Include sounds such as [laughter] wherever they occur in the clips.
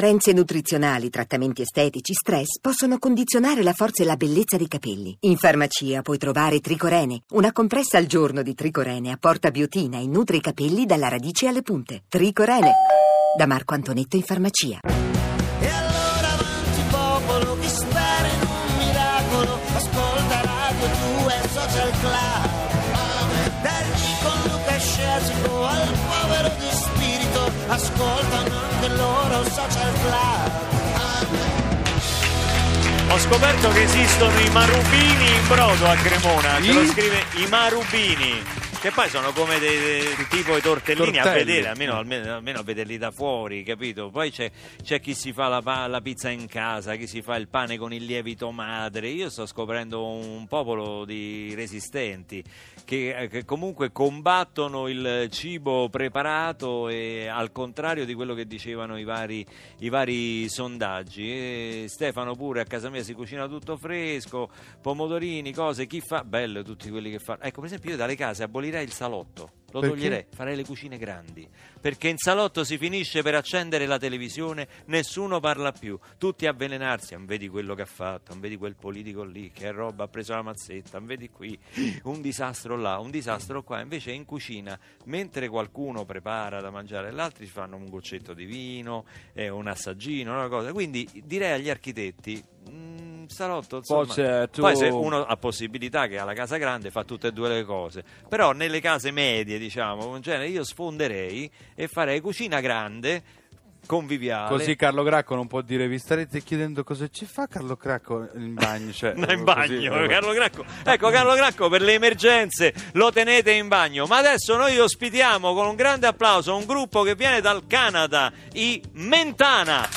Carenze nutrizionali, trattamenti estetici, stress possono condizionare la forza e la bellezza dei capelli. In farmacia puoi trovare Tricorene, una compressa al giorno di Tricorene apporta biotina e nutre i capelli dalla radice alle punte. Tricorene, da Marco Antonetto in farmacia. Ho scoperto che esistono i marubini in brodo a Cremona, ce lo scrive i marubini. Che poi sono come dei, dei- tipo i tortellini a Tortelli. vedere, almeno, almeno- almeno a vederli da fuori, capito? Poi c'è, c'è chi si fa la, la pizza in casa, chi si fa il pane con il lievito madre. Io sto scoprendo un popolo di resistenti che, eh, che comunque combattono il cibo preparato e al contrario di quello che dicevano i vari, i vari sondaggi. E Stefano pure a casa mia si cucina tutto fresco, pomodorini, cose, chi fa? Bello tutti quelli che fanno. Ecco, per esempio io dalle case abolirei il salotto. Lo Perché? toglierei, farei le cucine grandi. Perché in salotto si finisce per accendere la televisione, nessuno parla più, tutti avvelenarsi. Non vedi quello che ha fatto, non vedi quel politico lì, che roba ha preso la mazzetta, non vedi qui un disastro là, un disastro qua. Invece in cucina, mentre qualcuno prepara da mangiare, gli altri fanno un goccetto di vino, eh, un assaggino, una cosa. Quindi direi agli architetti. mm, salotto, insomma. Poi tu- Poi se uno ha possibilità che ha la casa grande fa tutte e due le cose. Però nelle case medie, diciamo, genere io sfonderei e farei cucina grande, conviviale. Così Carlo Cracco non può dire vi starete chiedendo cosa ci fa Carlo Cracco in bagno. Cioè, [laughs] No, in così, bagno, eh. Carlo Cracco. Ecco, Carlo Cracco per le emergenze lo tenete in bagno. Ma adesso noi ospitiamo con un grande applauso un gruppo che viene dal Canada, i Mentana.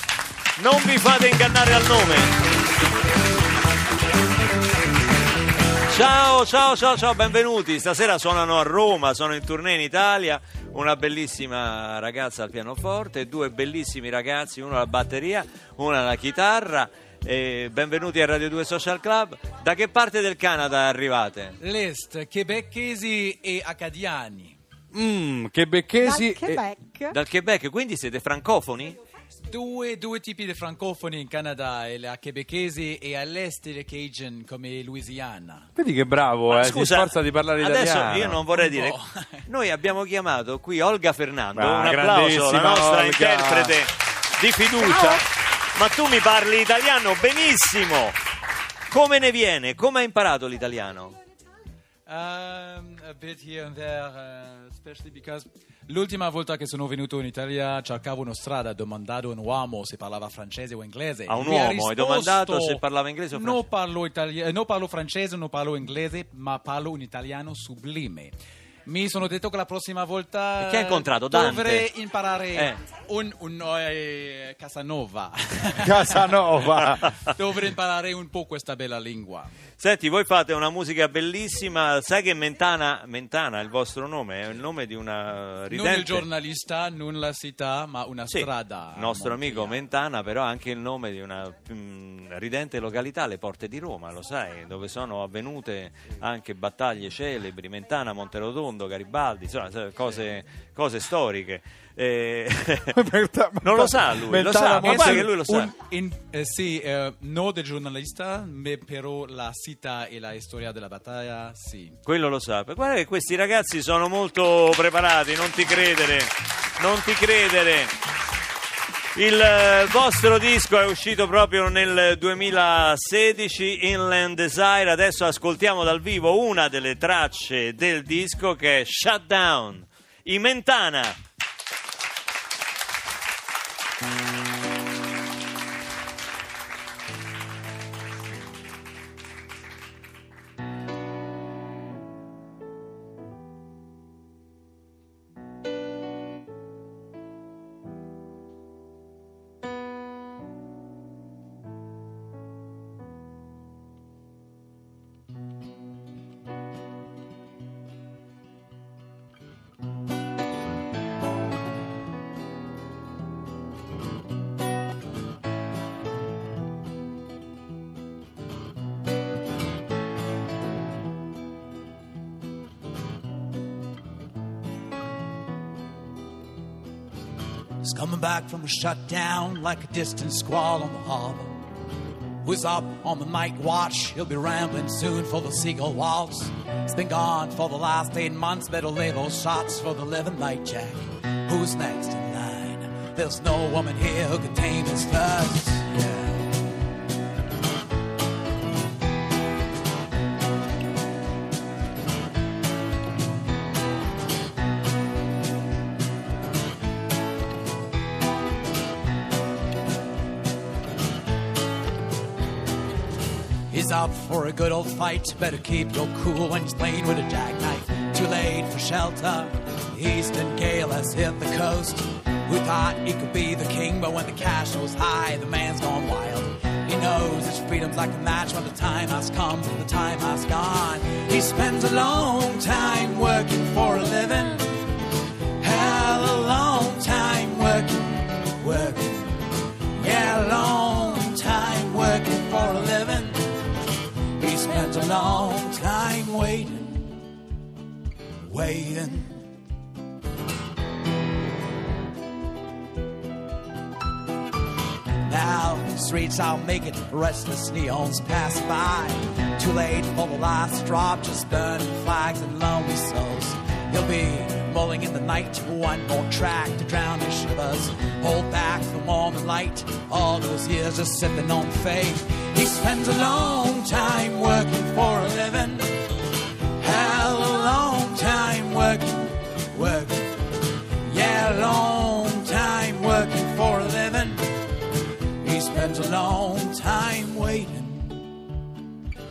Non vi fate ingannare al nome. Ciao, ciao, ciao, ciao, benvenuti. Stasera suonano a Roma, sono in tournée in Italia. Una bellissima ragazza al pianoforte, due bellissimi ragazzi, uno alla batteria, uno alla chitarra. E benvenuti a Radio 2 Social Club. Da che parte del Canada arrivate? L'Est, quebecchesi e acadiani. Mm, che becchesi. Dal e- Quebec. Dal Quebec, quindi siete francofoni? Due, due tipi di francofoni in Canada, la quebecchesi e all'est le Cajun come Louisiana. Vedi che bravo, Ma eh, si sforza di parlare adesso italiano. io non vorrei dire. Po'. [laughs] Noi abbiamo chiamato qui Olga Fernando. Ah, un applauso alla grandissima nostra Olga. interprete di fiducia. Ma tu mi parli italiano benissimo. Come ne viene? Come hai imparato l'italiano? Um, a bit here and there, uh, especially because l'ultima volta che sono venuto in Italia cercavo una strada, domandavo a un uomo se parlava francese o inglese. A un Mi ha uomo hai risposto, domandato se parlava inglese o Non francese? parlo, italia- eh, non parlo francese, non parlo inglese, ma parlo un italiano sublime. Mi sono detto che la prossima volta E chi hai incontrato? Dante? dovrei imparare Eh. un, un eh, Casanova. Casanova. [laughs] dovrei imparare un po' questa bella lingua. Senti, voi fate una musica bellissima. Sai che Mentana, Mentana è il vostro nome? È il nome di una Non ridente. il giornalista, non la città, ma una Sì, strada. il nostro amico. Mentana, però anche il nome di una mm, ridente località, le porte di Roma, lo sai, dove sono avvenute anche battaglie celebri, Mentana, Monterotondo, Garibaldi, insomma, sai, cose, cose storiche. Eh, [laughs] [laughs] non lo sa lui, lo sa, ma guarda che lui lo sa. un- in- eh, sì, eh, non del giornalista, ma però la città e la storia della battaglia, sì. Quello lo sa. Guarda che questi ragazzi sono molto preparati, non ti credere, non ti credere. Il eh, vostro disco è uscito proprio nel 2016, Inland Desire. Adesso ascoltiamo dal vivo una delle tracce del disco che è Shutdown, i Mentana. Coming back from a shutdown like a distant squall on the harbor. Who's up on the night watch? He'll be rambling soon for the seagull waltz. He's been gone for the last eight months. Better lay those shots for the living night, Jack. Who's next in line? There's no woman here who can tame his thirst. Yeah. He's up for a good old fight. Better keep your cool when he's playing with a jackknife. Too late for shelter. Eastern gale has hit the coast. Who thought he could be the king? But when the cash goes high, the man's gone wild. He knows his freedom's like a match when the time has come, the time has gone. He spends a long time working for a living. Long time waiting, waiting. Now, streets I'll make it, restless neons pass by. Too late for the last drop, just burning flags and lonely souls. He'll be mulling in the night, one more track to drown his shivers. Hold back the warm and light, all those years just sipping on faith. He spends a long time working for a living. Hell, a long time working, working. Yeah, a long time working for a living. He spends a long time waiting,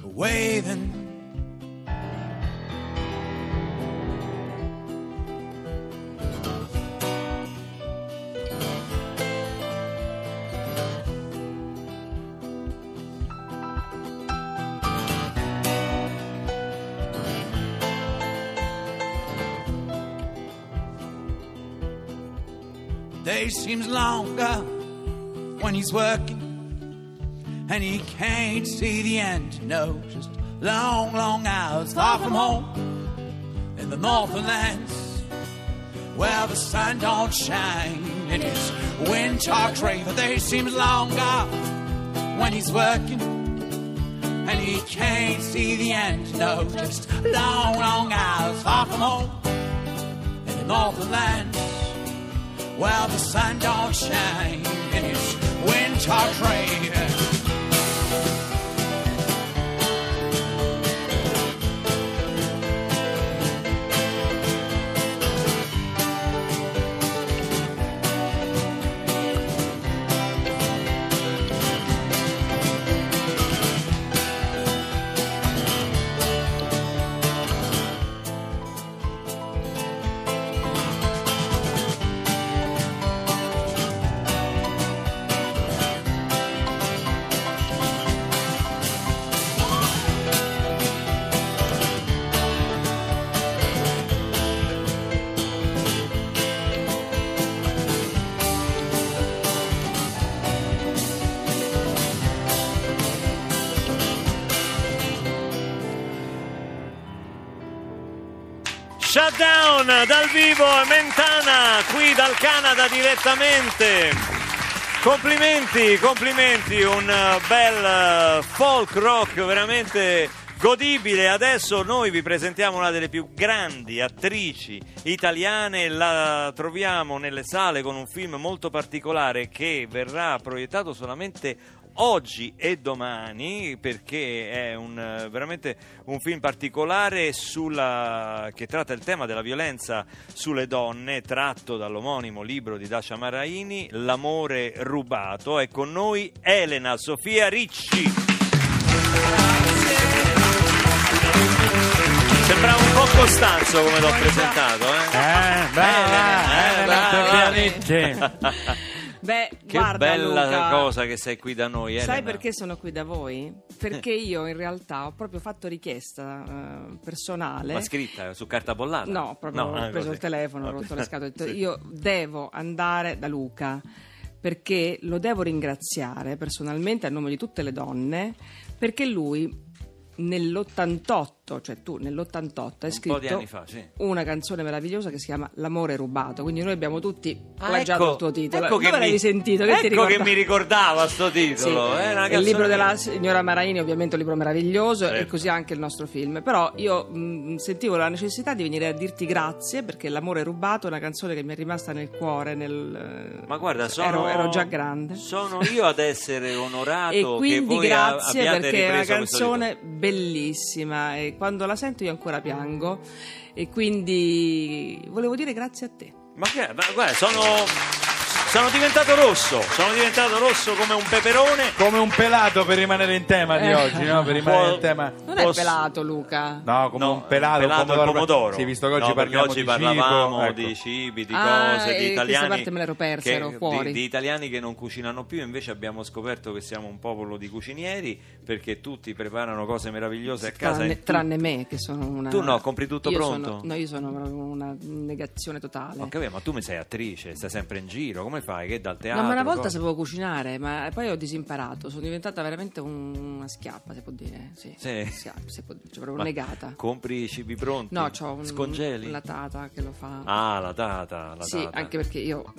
waiting. Day seems longer when he's working, and he can't see the end. No, just long, long hours far from home in the northern lands where the sun don't shine in his winter gray. The day seems longer when he's working, and he can't see the end. No, just long, long hours far from home in the northern lands. Well, the sun don't shine in his winter train. Shutdown dal vivo Mentana qui dal Canada direttamente. Complimenti, complimenti, un bel eh, folk rock veramente godibile. Adesso noi vi presentiamo una delle più grandi attrici italiane, la troviamo nelle sale con un film molto particolare che verrà proiettato solamente oggi e domani perché è un, eh, veramente un film particolare sulla, che tratta il tema della violenza sulle donne tratto dall'omonimo libro di Dacia Maraini L'amore rubato è con noi Elena Sofia Ricci Sembra un po' Costanzo come l'ho presentato eh? Eh, brava, Eh, Elena brava. Sofia Ricci. [laughs] Beh, Che guarda, bella Luca, cosa che sei qui da noi Elena Sai perché sono qui da voi? Perché io in realtà ho proprio fatto richiesta eh, personale. Ma scritta su carta bollata? No, proprio No, ho eh, preso così. il telefono, ho rotto le scatole, ho detto [laughs] Sì. io devo andare da Luca perché lo devo ringraziare personalmente a nome di tutte le donne perché lui nell'88 scritto, cioè tu nell'88 hai Un po' di scritto anni fa, sì. una canzone meravigliosa che si chiama L'amore rubato. Quindi noi abbiamo tutti Ah, plagiato ecco, il tuo titolo. ecco che Dove l'avevi mi- sentito? Che ecco che mi ricordava sto Sì, titolo. eh, una il libro che- della signora Maraini ovviamente un libro meraviglioso e Certo. così anche il nostro film però io mh, sentivo la necessità di venire a dirti grazie perché L'amore rubato è una canzone che mi è rimasta nel cuore nel, Ma guarda, sono, ero, ero già grande Sono [laughs] io ad essere onorato e che quindi grazie perché è una canzone bellissima e quando la sento io ancora piango e quindi volevo dire grazie a te. Ma, che- ma guarda, sono, sono diventato rosso. Sono diventato rosso come un peperone. Come un pelato per rimanere in tema di Eh. oggi, no? Per rimanere Può- in tema. Non è pelato Luca No, come No, un pelato, pelato al pomodoro. Sì, visto che oggi No, perché parliamo oggi di parlavamo cibo, ecco. di cibi, di Ah, cose, di questa italiani. parte me l'ero persa, che- ero di- fuori. Di, italiani che non cucinano più, invece abbiamo scoperto che siamo un popolo di cucinieri perché tutti preparano cose meravigliose a casa. tranne, tranne me che sono una Tu no, compri tutto Io pronto? sono- no io sono proprio una negazione totale Ho capito, ma tu mi sei attrice, stai sempre in giro, come fai? Che dal No, teatro? ma una volta cosa? sapevo cucinare, ma poi ho disimparato. Sono diventata veramente un- una schiappa, si può dire. Sì, Sì. Schiappa, si può dire, cioè proprio Ma negata. Compri i cibi pronti? No, ho un, Scongeli? la tata che lo fa. Ah, la tata, la sì, tata. anche perché io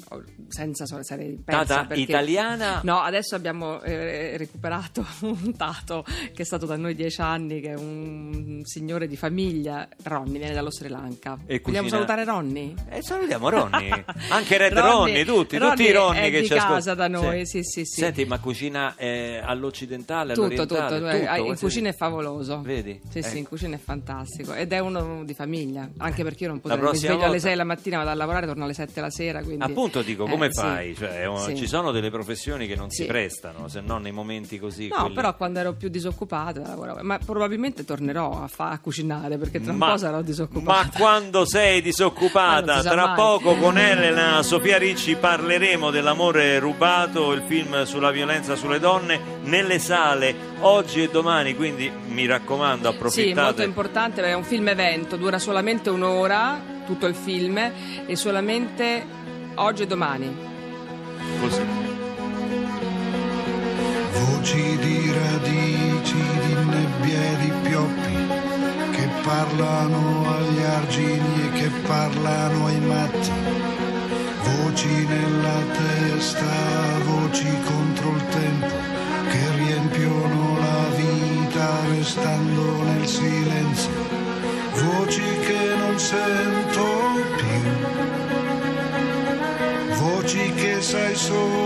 senza sarei persa Tata perché- italiana? No, adesso abbiamo eh, recuperato [laughs] un tato che è stato da noi dieci anni, che è un signore di famiglia. Ronny viene dallo Sri Lanka. E Vogliamo cucina- salutare Ronny? E salutiamo Ronny, [laughs] anche Red Ronny- Ronny, tutti, Ronny tutti i Ronny che ci ascoltano. casa da noi, sì, sì, sì. Senti, ma cucina eh, all'occidentale, Tutto, tutto, all'orientale? eh, in cucina è favoloso. Vedi? Sì, sì, Ecco. in cucina è fantastico. Ed è uno di famiglia, anche perché io non potrei. Mi sveglio alle volta- 6 la mattina, vado a lavorare, torno alle 7 la sera. Quindi... Appunto dico, Eh, come sì. fai? Cioè, eh, Sì. Ci sono delle professioni che non si Sì. prestano, se non nei momenti così. No, quelli- però quando ero più disoccupata lavoravo. Ma probabilmente tornerò a, fa- a cucinare perché tra un Ma- po' sarò disoccupata. Ma quando sei [laughs] disoccupata, si tra mai. poco con Elena Sofia Ricci parleremo dell'amore rubato, il film sulla violenza sulle donne nelle sale oggi e domani, quindi mi raccomando Sì, molto approfittate. importante è un film evento, dura solamente un'ora, tutto il film, e solamente oggi e domani. Così. Voci di radici, di nebbie di pioppi che parlano agli argini e che parlano ai matti. Voci nella testa, voci contro il tempo che riempiono restando nel silenzio. Voci che non sento più voci che sai solo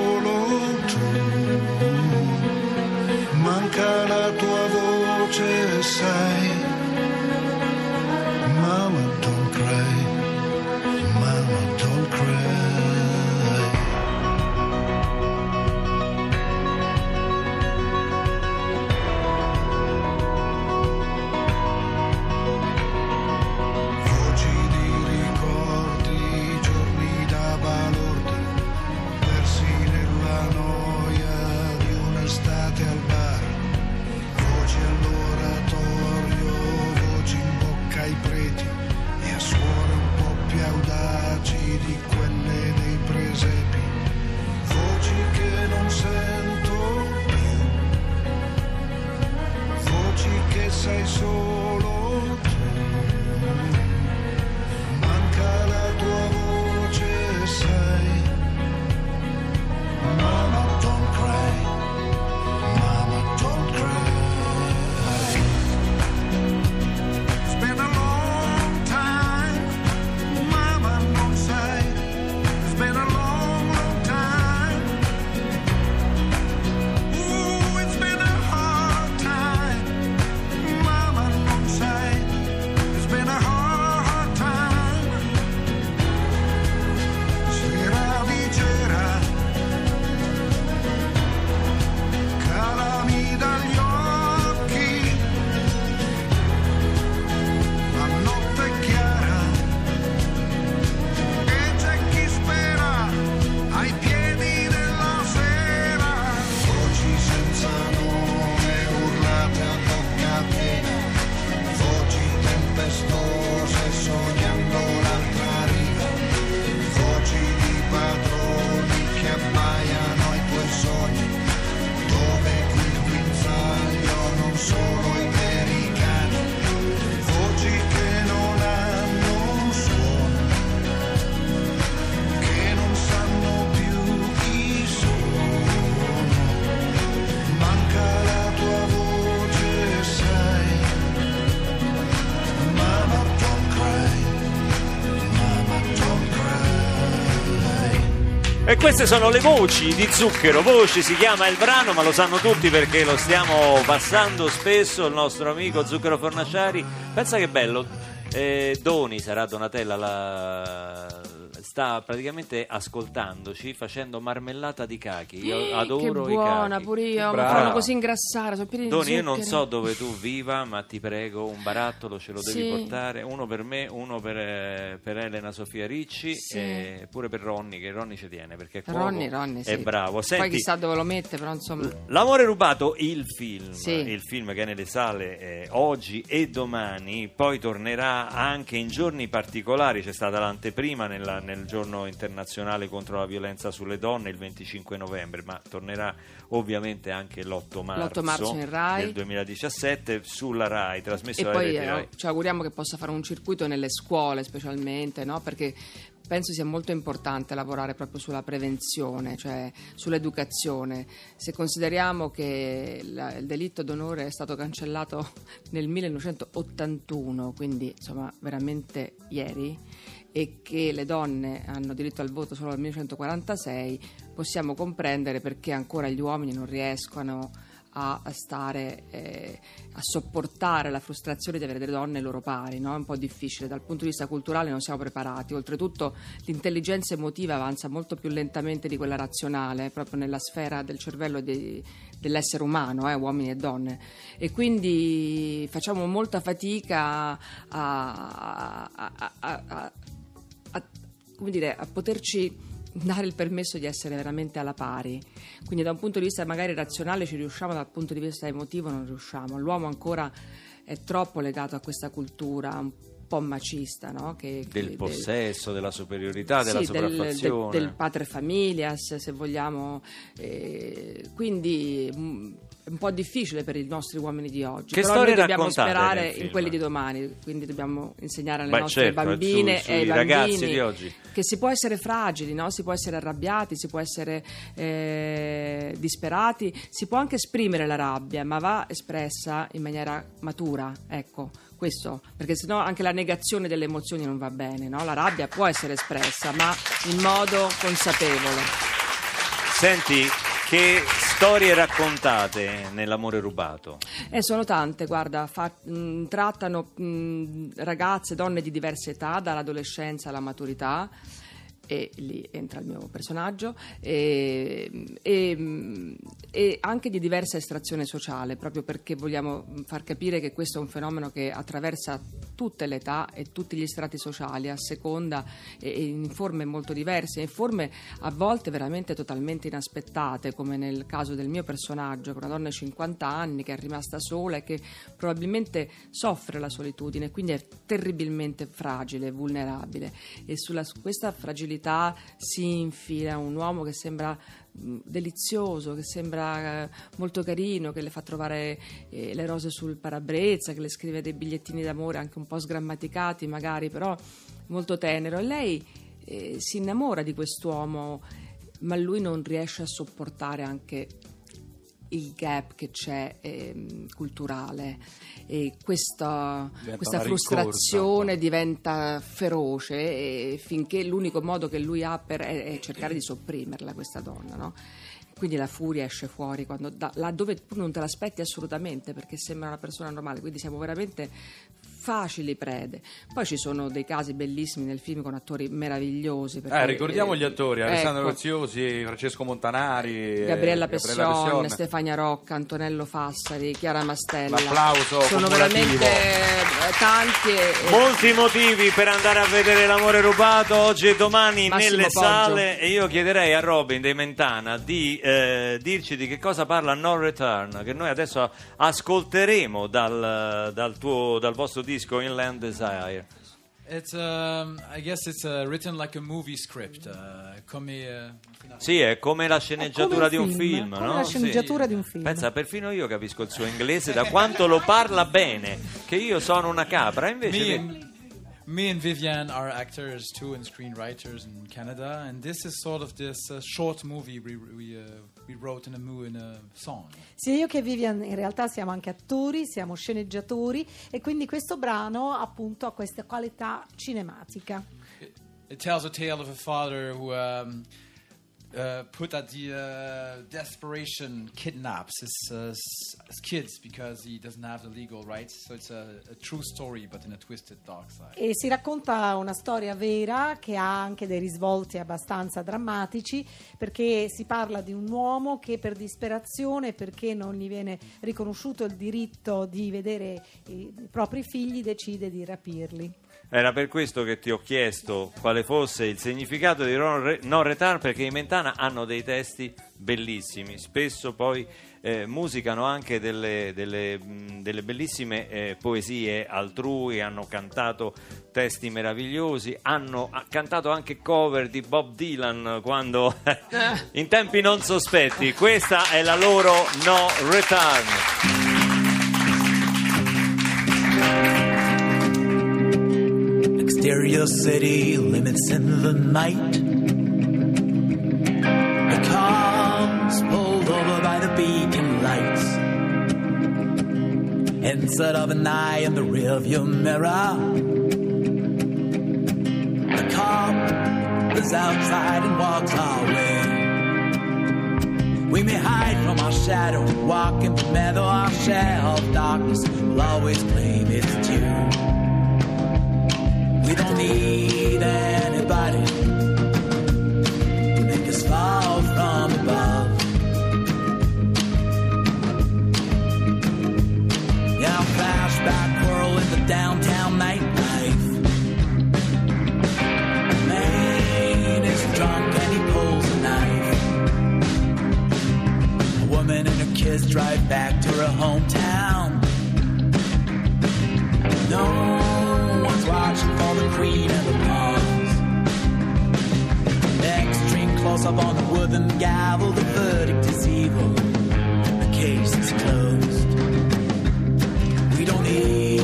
queste sono le voci di Zucchero. Voci si chiama il brano, ma lo sanno tutti perché lo stiamo passando spesso. Il nostro amico Zucchero Fornaciari. Pensa che bello. Eh, Doni sarà Donatella la sta praticamente ascoltandoci facendo marmellata di cachi. Io adoro che i buona, cachi. pure io. Mi Brava. fanno così ingrassare. Sono pieni di Doni, io non so dove tu viva, ma ti prego, un barattolo ce lo devi Sì. portare, uno per me, uno per, eh, per Elena Sofia Ricci Sì. e pure per Ronny, che Ronny ci tiene perché Ronny, Ronny, sì. è bravo. Poi Senti, chissà dove lo mette, però insomma. L'amore rubato, il film, Sì. il film che è nelle sale eh, oggi e domani, poi tornerà anche in giorni particolari, c'è stata l'anteprima nella- nel giorno internazionale contro la violenza sulle donne il 25 novembre, ma tornerà ovviamente anche l'8 marzo, L'8 marzo del 2017 sulla Rai, trasmesso dalla poi rete eh, Rai. ci auguriamo che possa fare un circuito nelle scuole specialmente, no? perché penso sia molto importante lavorare proprio sulla prevenzione, cioè sull'educazione. Se consideriamo che la- il delitto d'onore è stato cancellato [laughs] nel 1981, quindi insomma veramente ieri, e che le donne hanno diritto al voto solo nel 1946, possiamo comprendere perché ancora gli uomini non riescono a stare eh, a sopportare la frustrazione di avere delle donne loro pari, no? è un po' difficile. Dal punto di vista culturale non siamo preparati, oltretutto l'intelligenza emotiva avanza molto più lentamente di quella razionale, proprio nella sfera del cervello di- dell'essere umano, eh, uomini e donne, e quindi facciamo molta fatica a- a- a- a- come dire, a poterci dare il permesso di essere veramente alla pari. Quindi da un punto di vista magari razionale ci riusciamo, dal punto di vista emotivo non riusciamo. L'uomo ancora è troppo legato a questa cultura un po' macista, no? Che- Del che- possesso, della superiorità, della sì, del, sopraffazione. del, del padre familias, se vogliamo. eh, quindi mm, un po' difficile per i nostri uomini di oggi. Che Però noi dobbiamo sperare in quelli di domani, quindi dobbiamo insegnare alle Beh, nostre certo, bambine sui- e ai ragazzi di oggi. che si può essere fragili, no? si può essere arrabbiati, si può essere eh, disperati, si può anche esprimere la rabbia, ma va espressa in maniera matura, ecco. Questo, perché sennò anche la negazione delle emozioni non va bene, no? La rabbia può essere espressa, ma in modo consapevole. Senti, che storie raccontate nell'amore rubato? Eh, sono tante, guarda, fa- mh, trattano mh, ragazze, donne di diverse età, dall'adolescenza alla maturità, e lì entra il mio personaggio, e, e, e anche di diversa estrazione sociale, proprio perché vogliamo far capire che questo è un fenomeno che attraversa tutte le età e tutti gli strati sociali, a seconda e, in forme molto diverse, in forme a volte veramente totalmente inaspettate, come nel caso del mio personaggio, che è una donna di 50 anni che è rimasta sola e che probabilmente soffre la solitudine, quindi è terribilmente fragile, vulnerabile. E su questa fragilità si infila un uomo che sembra delizioso, che sembra eh, molto carino, che le fa trovare eh, le rose sul parabrezza, che le scrive dei bigliettini d'amore anche un po' sgrammaticati magari, però molto tenero. E lei eh, si innamora di quest'uomo, ma lui non riesce a sopportare anche il gap che c'è ehm, culturale. E questa, questa frustrazione diventa feroce e finché l'unico modo che lui ha per, è, è cercare di sopprimerla questa donna no? quindi la furia esce fuori quando, da, laddove tu non te l'aspetti assolutamente perché sembra una persona normale. Quindi siamo veramente facili prede poi ci sono dei casi bellissimi nel film con attori meravigliosi perché, Eh, ricordiamo gli attori, Alessandro ecco. Graziosi, Francesco Montanari, eh, Gabriella Pesson. Stefania Rocca, Antonello Fassari, Chiara Mastella. L'applauso Sono veramente eh, tanti. e- Molti motivi per andare a vedere l'amore rubato oggi e domani Massimo nelle Poggio. sale e io chiederei a Robin dei Mentana di eh, dirci di che cosa parla No Return che noi adesso ascolteremo dal, dal tuo, dal vostro disco Inland Desire. It's, um, I guess it's uh, written like a movie script. Uh, come, uh, Sì, è come la sceneggiatura come di un film, come no? la Sì. sceneggiatura di un film. Pensa, perfino io capisco il suo inglese da quanto lo parla bene, che io sono una capra, invece... and, me and Vivian are actors too and screenwriters in Canada, and this is sort of this uh, short movie we we, uh, we wrote in a in a song. Sia io che Vivian in realtà siamo anche attori, siamo sceneggiatori e quindi questo brano appunto ha questa qualità cinematica. It, it tells a tale of a father who um, uh, the uh, desperation kidnaps his, uh, his kids because he doesn't have the legal rights. So it's a, a true story, but in a twisted dark side. E si racconta una storia vera che ha anche dei risvolti abbastanza drammatici perché si parla di un uomo che per disperazione, perché non gli viene riconosciuto il diritto di vedere i propri figli, decide di rapirli. Era per questo che ti ho chiesto quale fosse il significato di non, re- non return, perché i Mentana hanno dei testi bellissimi, spesso poi eh, musicano anche delle, delle, mh, delle bellissime eh, poesie altrui, hanno cantato testi meravigliosi, hanno ha cantato anche cover di Bob Dylan quando [laughs] in tempi non sospetti. Questa è la loro No Return. City limits in the night. The car's pulled over by the beacon lights. Instead of an eye in the rearview mirror. The cop is outside and walks our way. We may hide from our shadow, walk in the meadow, our share of darkness will always claim its due. Need anybody to make us fall from above. Yeah, flashback whirl in the downtown nightlife. Man is drunk and he pulls a knife. A woman and her kids drive back to her hometown. No one's watching the queen and the pawns. Extreme close up on the wooden gavel. The verdict is evil. The case is closed. We don't need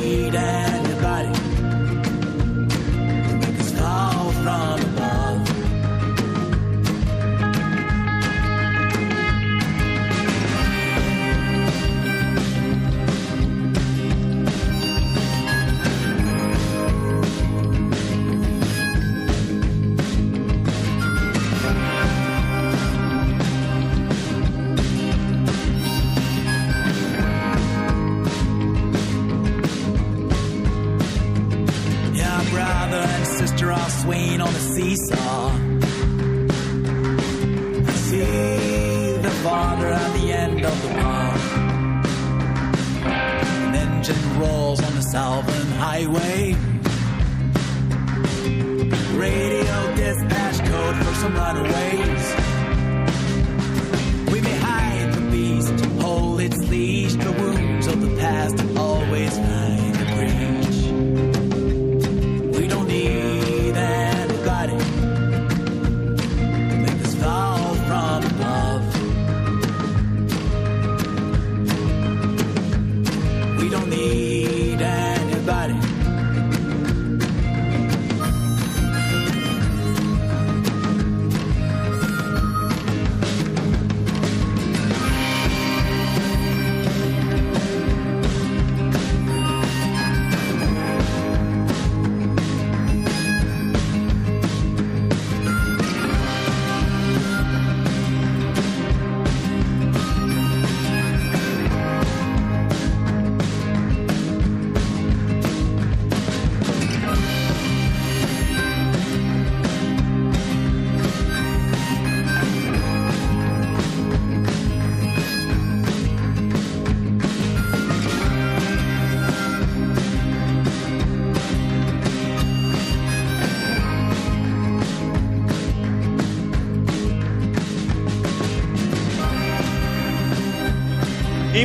swaying on a seesaw. I see the father at the end of the bar. An engine rolls on the Salvin Highway. Radio dispatch code for some runaways.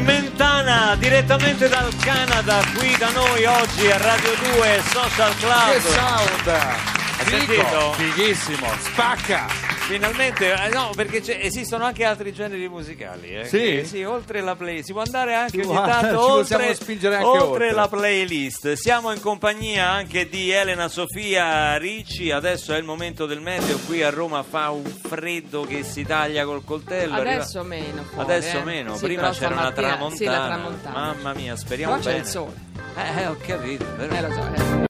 Mentana, direttamente dal Canada, qui da noi oggi a Radio 2 Social Club. Che sound! Hai Figo, sentito? Fighissimo, spacca! Finalmente, eh, no, perché c'è- esistono anche altri generi musicali. Eh, Sì? che- sì, oltre la play, si può andare anche ogni tanto [laughs] oltre, anche oltre oltre. la playlist. Siamo in compagnia anche di Elena Sofia Ricci. Adesso è il momento del meteo. Qui a Roma fa un freddo che si taglia col coltello. arriva- Adesso meno. fuori, Adesso eh. meno, Sì, prima c'era una tramontana. Sì, la tramontana. Mamma mia, speriamo Però c'è bene. il sole. Eh, eh, ho capito, però- Eh, lo so, eh.